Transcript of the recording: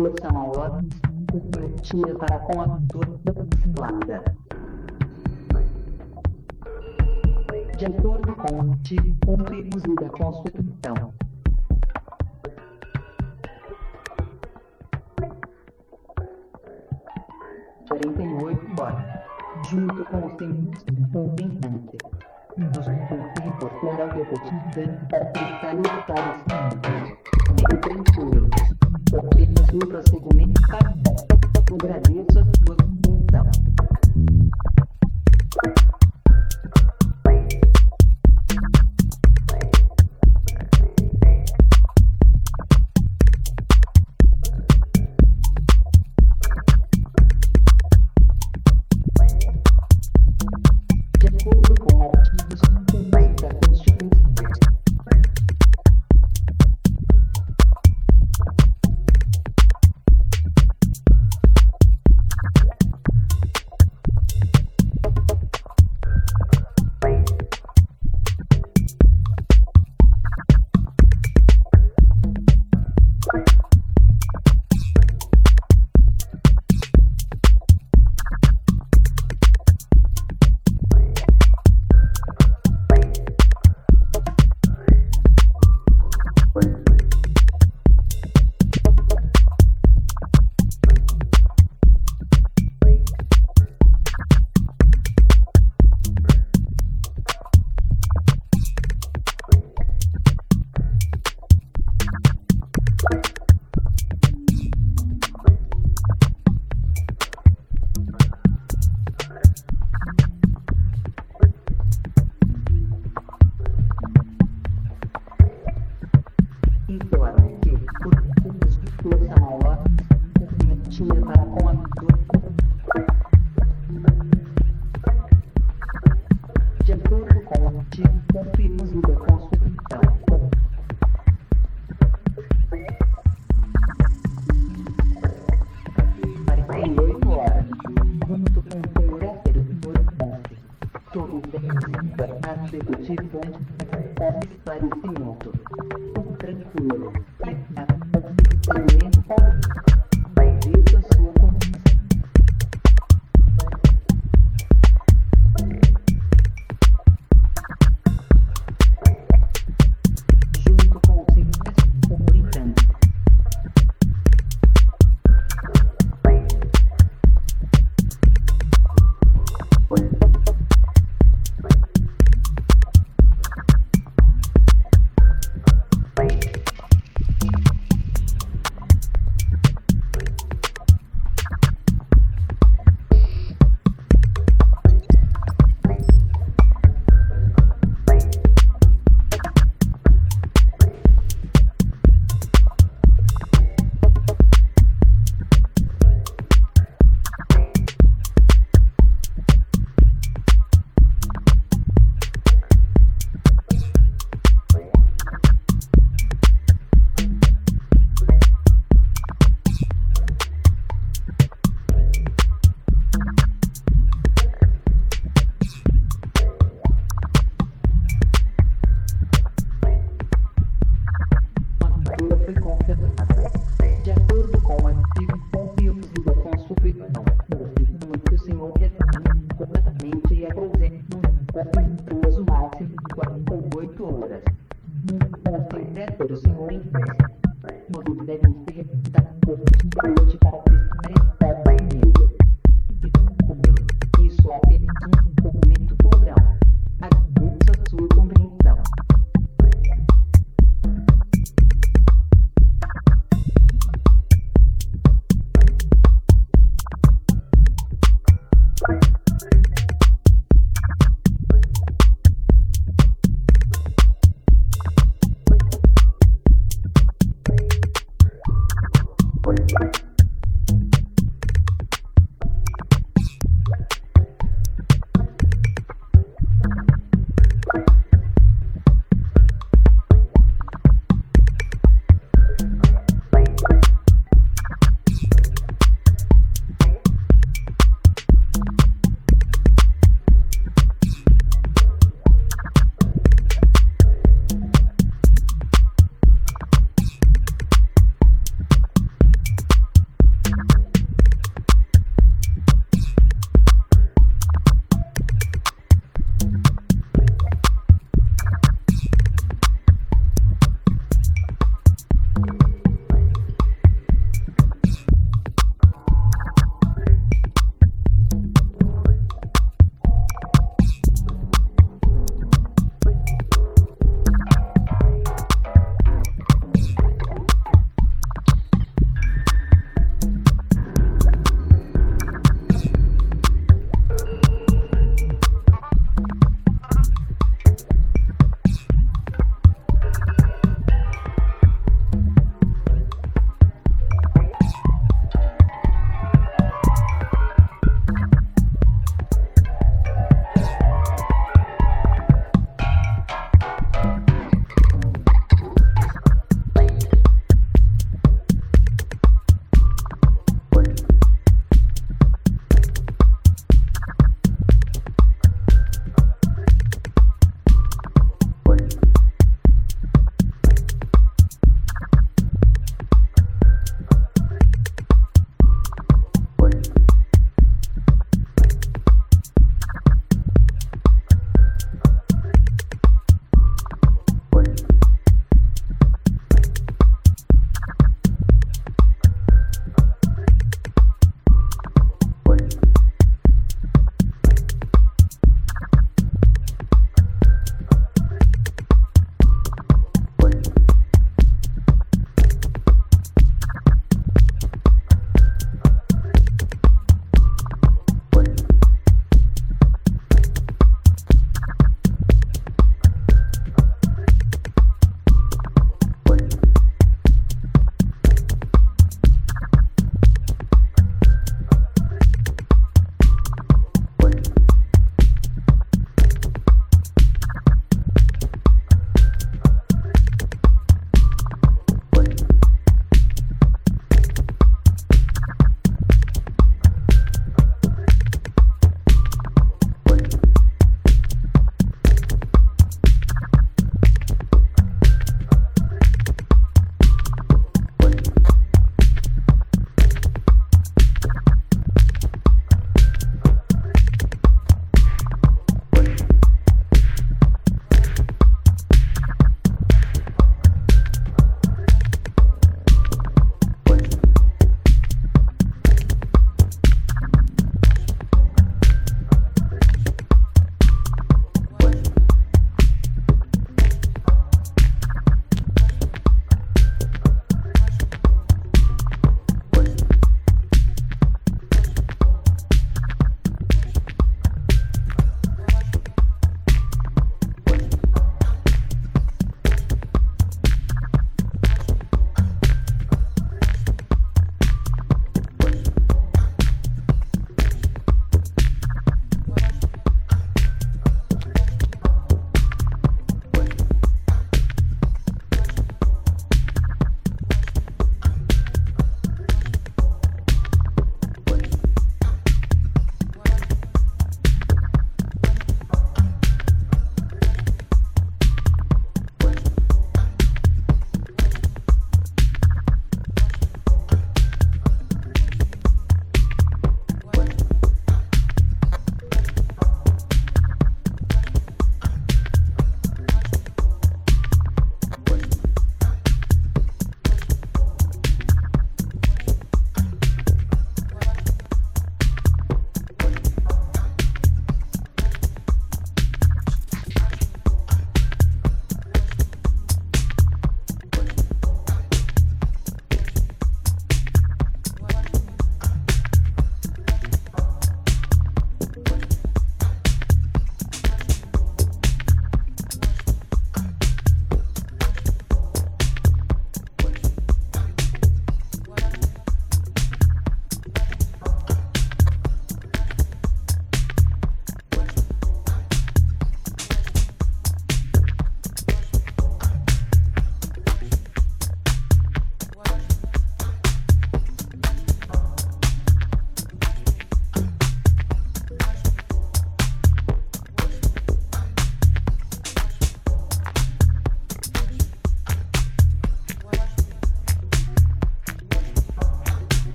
força maior que tinha para com a pintura bicicleta. De acordo com o artigo cumprimos da Constituição. Quarenta e horas, junto com os serviços de compensante, dos que reportaram ao deputado para prestar os